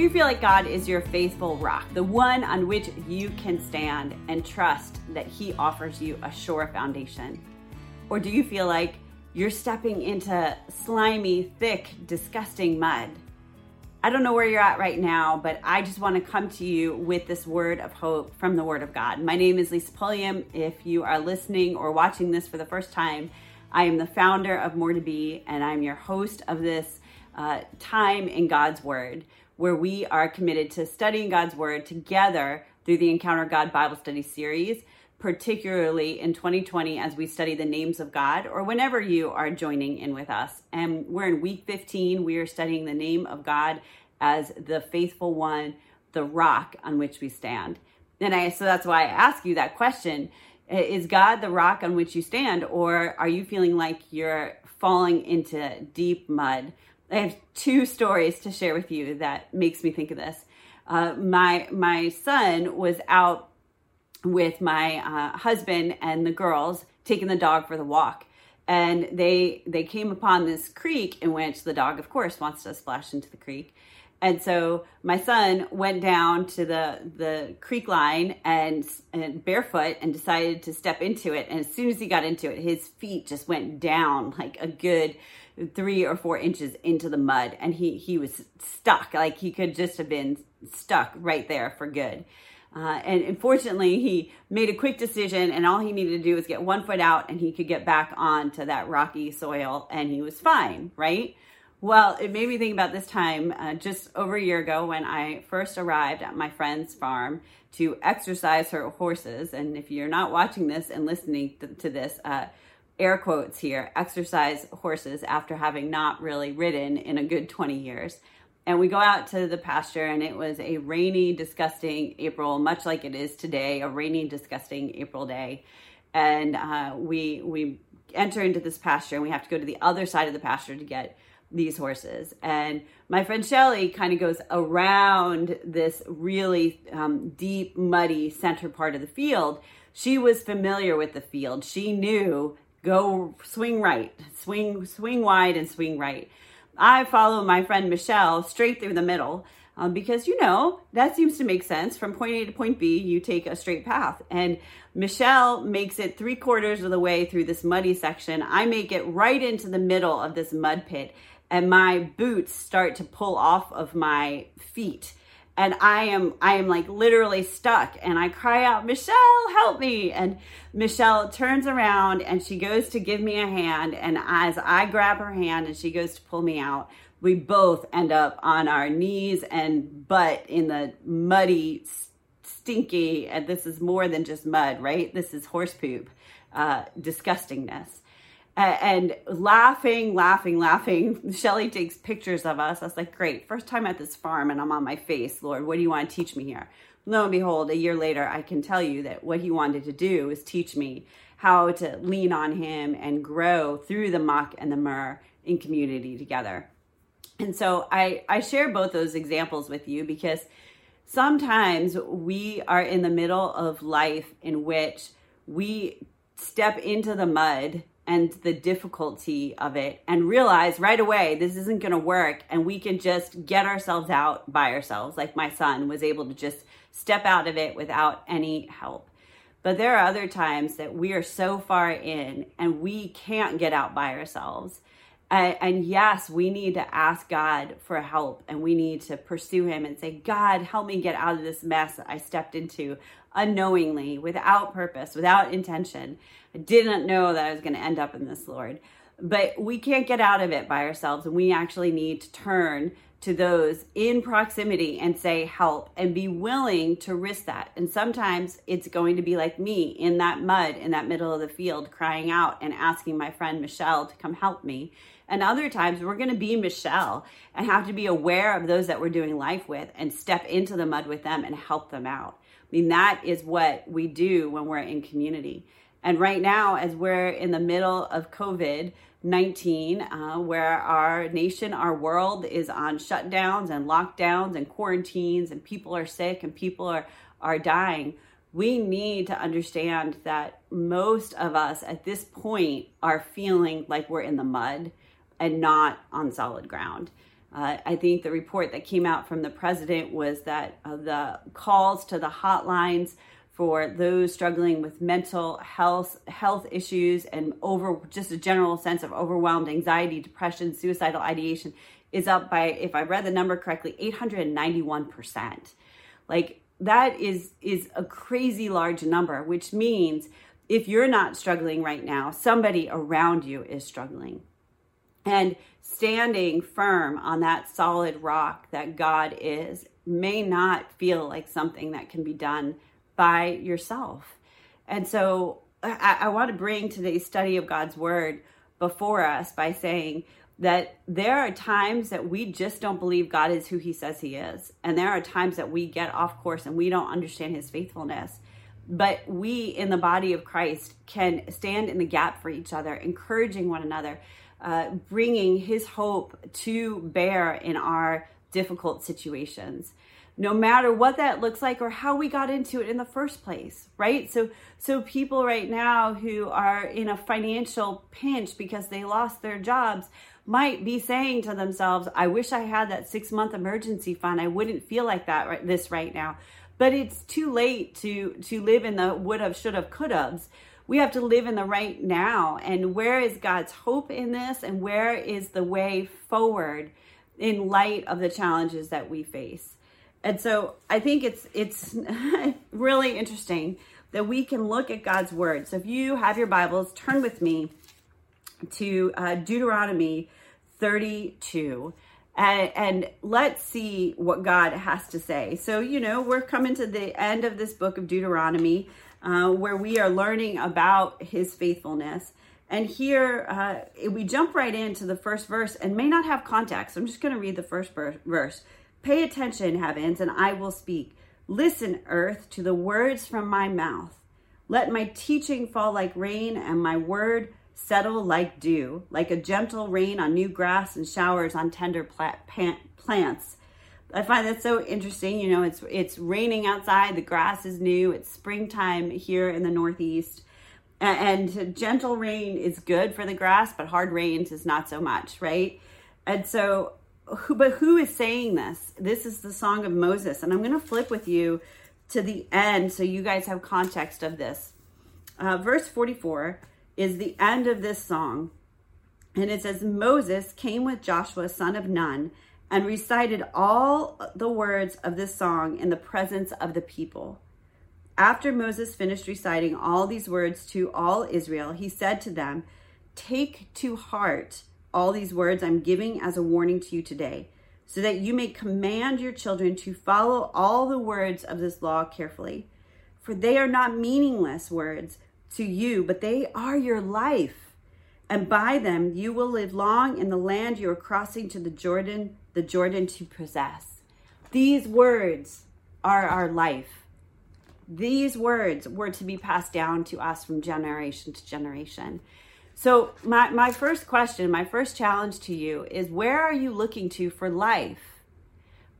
Do you feel like God is your faithful rock, the one on which you can stand and trust that He offers you a sure foundation? Or do you feel like you're stepping into slimy, thick, disgusting mud? I don't know where you're at right now, but I just want to come to you with this word of hope from the Word of God. My name is Lisa Pulliam. If you are listening or watching this for the first time, I am the founder of More to Be, and I'm your host of this uh, time in God's Word, where we are committed to studying God's Word together through the Encounter God Bible Study series, particularly in 2020 as we study the names of God, or whenever you are joining in with us. And we're in week 15. We are studying the name of God as the faithful one, the rock on which we stand. And I, so that's why I ask you that question. Is God the rock on which you stand, or are you feeling like you're falling into deep mud? I have two stories to share with you that makes me think of this. Uh, my my son was out with my uh, husband and the girls taking the dog for the walk. And they they came upon this creek in which the dog of course wants to splash into the creek. And so my son went down to the the creek line and, and barefoot and decided to step into it. And as soon as he got into it his feet just went down like a good three or four inches into the mud and he he was stuck like he could just have been stuck right there for good uh, and unfortunately, he made a quick decision, and all he needed to do was get one foot out, and he could get back onto that rocky soil, and he was fine, right? Well, it made me think about this time uh, just over a year ago when I first arrived at my friend's farm to exercise her horses. And if you're not watching this and listening to, to this, uh, air quotes here, exercise horses after having not really ridden in a good 20 years. And we go out to the pasture, and it was a rainy, disgusting April, much like it is today, a rainy, disgusting April day. And uh, we we enter into this pasture, and we have to go to the other side of the pasture to get these horses. And my friend Shelly kind of goes around this really um, deep, muddy center part of the field. She was familiar with the field. She knew go swing right, swing swing wide, and swing right. I follow my friend Michelle straight through the middle um, because, you know, that seems to make sense. From point A to point B, you take a straight path. And Michelle makes it three quarters of the way through this muddy section. I make it right into the middle of this mud pit, and my boots start to pull off of my feet and I am I am like literally stuck. And I cry out Michelle help me. And Michelle turns around and she goes to give me a hand. And as I grab her hand and she goes to pull me out we both end up on our knees and butt in the muddy stinky and this is more than just mud right? This is horse poop uh, disgustingness and laughing, laughing, laughing. Shelly takes pictures of us. I was like, great, first time at this farm, and I'm on my face. Lord, what do you want to teach me here? Lo and behold, a year later, I can tell you that what he wanted to do was teach me how to lean on him and grow through the muck and the myrrh in community together. And so I, I share both those examples with you because sometimes we are in the middle of life in which we step into the mud and the difficulty of it and realize right away this isn't going to work and we can just get ourselves out by ourselves. Like my son was able to just step out of it without any help. But there are other times that we are so far in and we can't get out by ourselves and, and yes we need to ask god for help and we need to pursue him and say god help me get out of this mess that i stepped into unknowingly without purpose without intention I didn't know that I was going to end up in this, Lord. But we can't get out of it by ourselves. And we actually need to turn to those in proximity and say, help, and be willing to risk that. And sometimes it's going to be like me in that mud in that middle of the field, crying out and asking my friend Michelle to come help me. And other times we're going to be Michelle and have to be aware of those that we're doing life with and step into the mud with them and help them out. I mean, that is what we do when we're in community. And right now, as we're in the middle of COVID 19, uh, where our nation, our world is on shutdowns and lockdowns and quarantines, and people are sick and people are, are dying, we need to understand that most of us at this point are feeling like we're in the mud and not on solid ground. Uh, I think the report that came out from the president was that uh, the calls to the hotlines for those struggling with mental health health issues and over just a general sense of overwhelmed anxiety, depression, suicidal ideation is up by if I read the number correctly, 891%. Like that is is a crazy large number, which means if you're not struggling right now, somebody around you is struggling. And standing firm on that solid rock that God is may not feel like something that can be done by yourself. And so I, I want to bring today's study of God's word before us by saying that there are times that we just don't believe God is who he says he is. And there are times that we get off course and we don't understand his faithfulness. But we in the body of Christ can stand in the gap for each other, encouraging one another uh, bringing his hope to bear in our difficult situations. No matter what that looks like or how we got into it in the first place right? So so people right now who are in a financial pinch because they lost their jobs might be saying to themselves i wish i had that 6 month emergency fund. I wouldn't feel like that right, this right now but it's too late to to live in the would have should have could have's we have to live in the right now. And where is God's hope in this? And where is the way forward in light of the challenges that we face? And so I think it's it's really interesting that we can look at God's word. So if you have your Bibles, turn with me to uh, Deuteronomy 32. And, and, let's see what God has to say. So, you know, we're coming to the end of this book of Deuteronomy uh, where we are learning about his faithfulness. And here uh, we jump right into the first verse and may not have context. I'm just going to read the first verse. Pay attention, heavens, and I will speak. Listen, earth, to the words from my mouth. Let my teaching fall like rain and my word settle like dew, like a gentle rain on new grass and showers on tender plant plants. I find that so interesting. You know, it's it's raining outside, the grass is new, it's springtime here in the Northeast. And gentle rain is good for the grass, but hard rains is not so much, right? And so, who, but who is saying this? This is the song of Moses. And I'm going to flip with you to the end so you guys have context of this. Uh, verse 44 is the end of this song. And it says, Moses came with Joshua, son of Nun and recited all the words of this song in the presence of the people. After Moses finished reciting all these words to all Israel, he said to them, Take to heart all these words I'm giving as a warning to you today, so that you may command your children to follow all the words of this law carefully. For they are not meaningless words to you, but they are your life. And by them you will live long in the land you are crossing to the Jordan the Jordan to possess. These words are our life. These words were to be passed down to us from generation to generation. So, my, my first question, my first challenge to you is where are you looking to for life?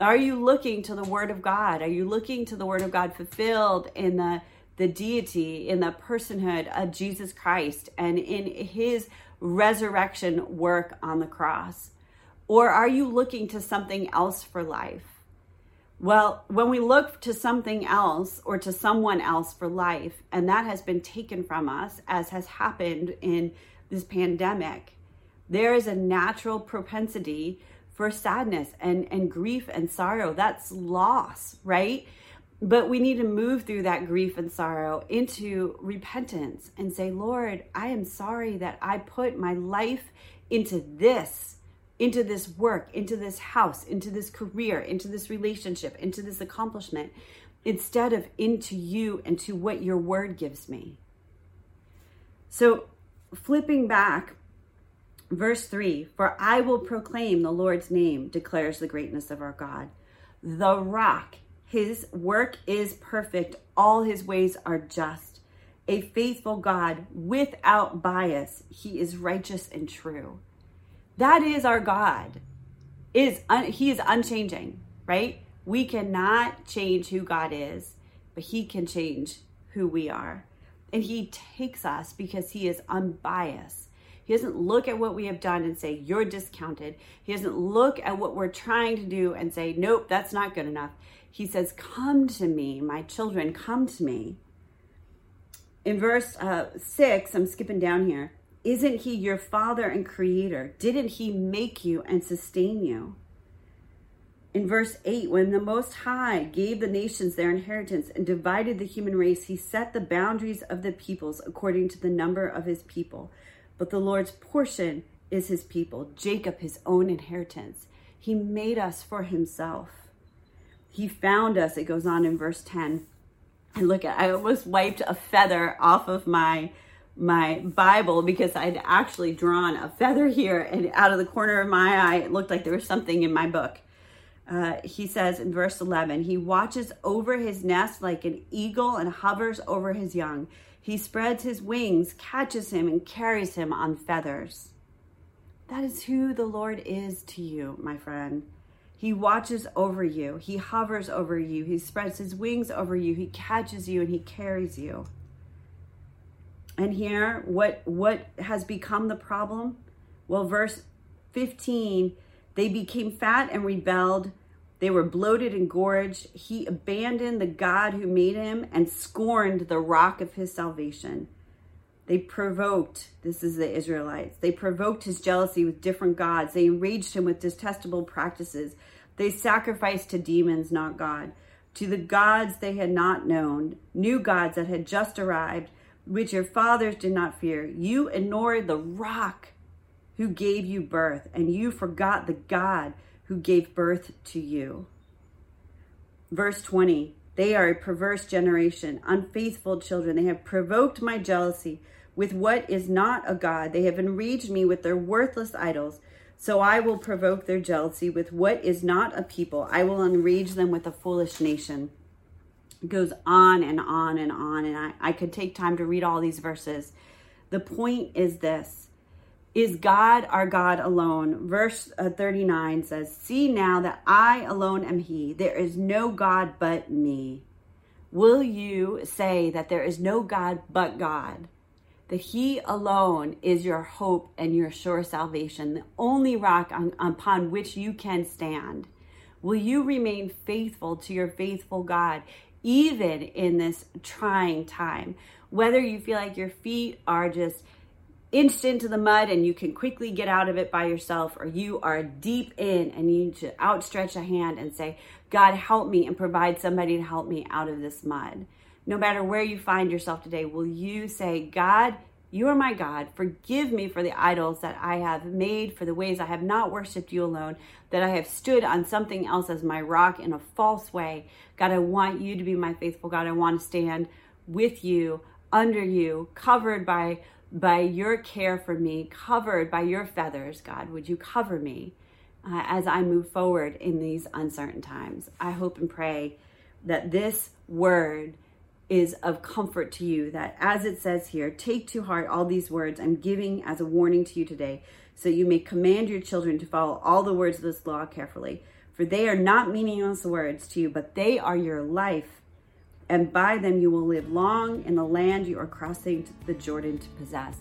Are you looking to the Word of God? Are you looking to the Word of God fulfilled in the, the deity, in the personhood of Jesus Christ, and in His resurrection work on the cross? Or are you looking to something else for life? Well, when we look to something else or to someone else for life, and that has been taken from us, as has happened in this pandemic, there is a natural propensity for sadness and, and grief and sorrow. That's loss, right? But we need to move through that grief and sorrow into repentance and say, Lord, I am sorry that I put my life into this into this work, into this house, into this career, into this relationship, into this accomplishment, instead of into you and to what your word gives me. So, flipping back, verse 3 For I will proclaim the Lord's name, declares the greatness of our God. The rock, his work is perfect, all his ways are just. A faithful God without bias, he is righteous and true. That is our God. Is un- he is unchanging, right? We cannot change who God is, but he can change who we are. And he takes us because he is unbiased. He doesn't look at what we have done and say, You're discounted. He doesn't look at what we're trying to do and say, Nope, that's not good enough. He says, Come to me, my children, come to me. In verse uh, 6, I'm skipping down here. Isn't he your father and creator? Didn't he make you and sustain you? In verse 8, when the Most High gave the nations their inheritance and divided the human race, he set the boundaries of the peoples according to the number of his people. But the Lord's portion is his people, Jacob his own inheritance. He made us for himself. He found us, it goes on in verse 10. And look at I almost wiped a feather off of my my Bible because I'd actually drawn a feather here and out of the corner of my eye it looked like there was something in my book. Uh, he says in verse 11, he watches over his nest like an eagle and hovers over his young. He spreads his wings, catches him, and carries him on feathers. That is who the Lord is to you, my friend. He watches over you, he hovers over you, he spreads his wings over you, he catches you, and he carries you. And here, what what has become the problem? Well, verse 15, they became fat and rebelled. They were bloated and gorged. He abandoned the God who made him and scorned the rock of his salvation. They provoked, this is the Israelites, they provoked his jealousy with different gods. They enraged him with detestable practices. They sacrificed to demons, not God, to the gods they had not known, new gods that had just arrived, which your fathers did not fear. You ignored the rock who gave you birth, and you forgot the God who gave birth to you. Verse 20 They are a perverse generation, unfaithful children. They have provoked my jealousy with what is not a God. They have enraged me with their worthless idols. So I will provoke their jealousy with what is not a people. I will enrage them with a foolish nation. It goes on and on and on. And I, I could take time to read all these verses. The point is this is God our God alone. Verse uh, 39 says, See now that I alone am He. There is no God but me. Will you say that there is no God but God? that He alone is your hope and your sure salvation, the only rock on, upon which you can stand. Will you remain faithful to your faithful God, even in this trying time? Whether you feel like your feet are just inched into the mud and you can quickly get out of it by yourself, or you are deep in and you need to outstretch a hand and say, God, help me, and provide somebody to help me out of this mud no matter where you find yourself today, will you say, God, you are my God. Forgive me for the idols that I have made, for the ways I have not worshiped you alone, that I have stood on something else as my rock in a false way. God, I want you to be my faithful God. I want to stand with you, under you, covered by by your care for me, covered by your feathers, God. Would you cover me uh, as I move forward in these uncertain times? I hope and pray that this word is of comfort to you that as it says here, take to heart all these words I'm giving as a warning to you today, so you may command your children to follow all the words of this law carefully. For they are not meaningless words to you, but they are your life. And by them you will live long in the land you are crossing the Jordan to possess.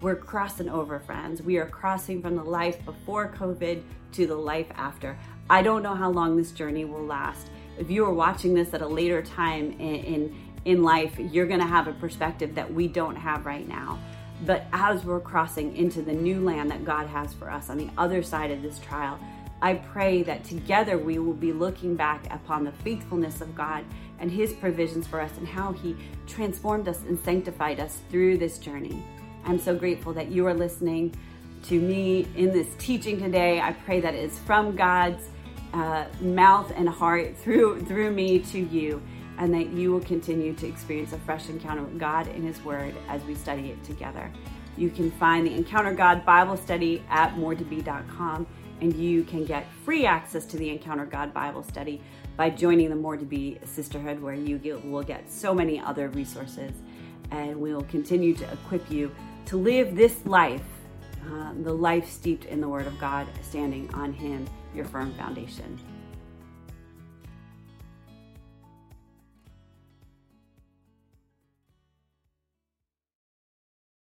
We're crossing over, friends. We are crossing from the life before COVID to the life after. I don't know how long this journey will last. If you are watching this at a later time in, in in life, you're going to have a perspective that we don't have right now. But as we're crossing into the new land that God has for us on the other side of this trial, I pray that together we will be looking back upon the faithfulness of God and His provisions for us and how He transformed us and sanctified us through this journey. I'm so grateful that you are listening to me in this teaching today. I pray that it is from God's uh, mouth and heart through through me to you and that you will continue to experience a fresh encounter with God in His Word as we study it together. You can find the Encounter God Bible Study at more2be.com, and you can get free access to the Encounter God Bible Study by joining the More to Be Sisterhood, where you will get so many other resources, and we will continue to equip you to live this life, uh, the life steeped in the Word of God, standing on Him, your firm foundation.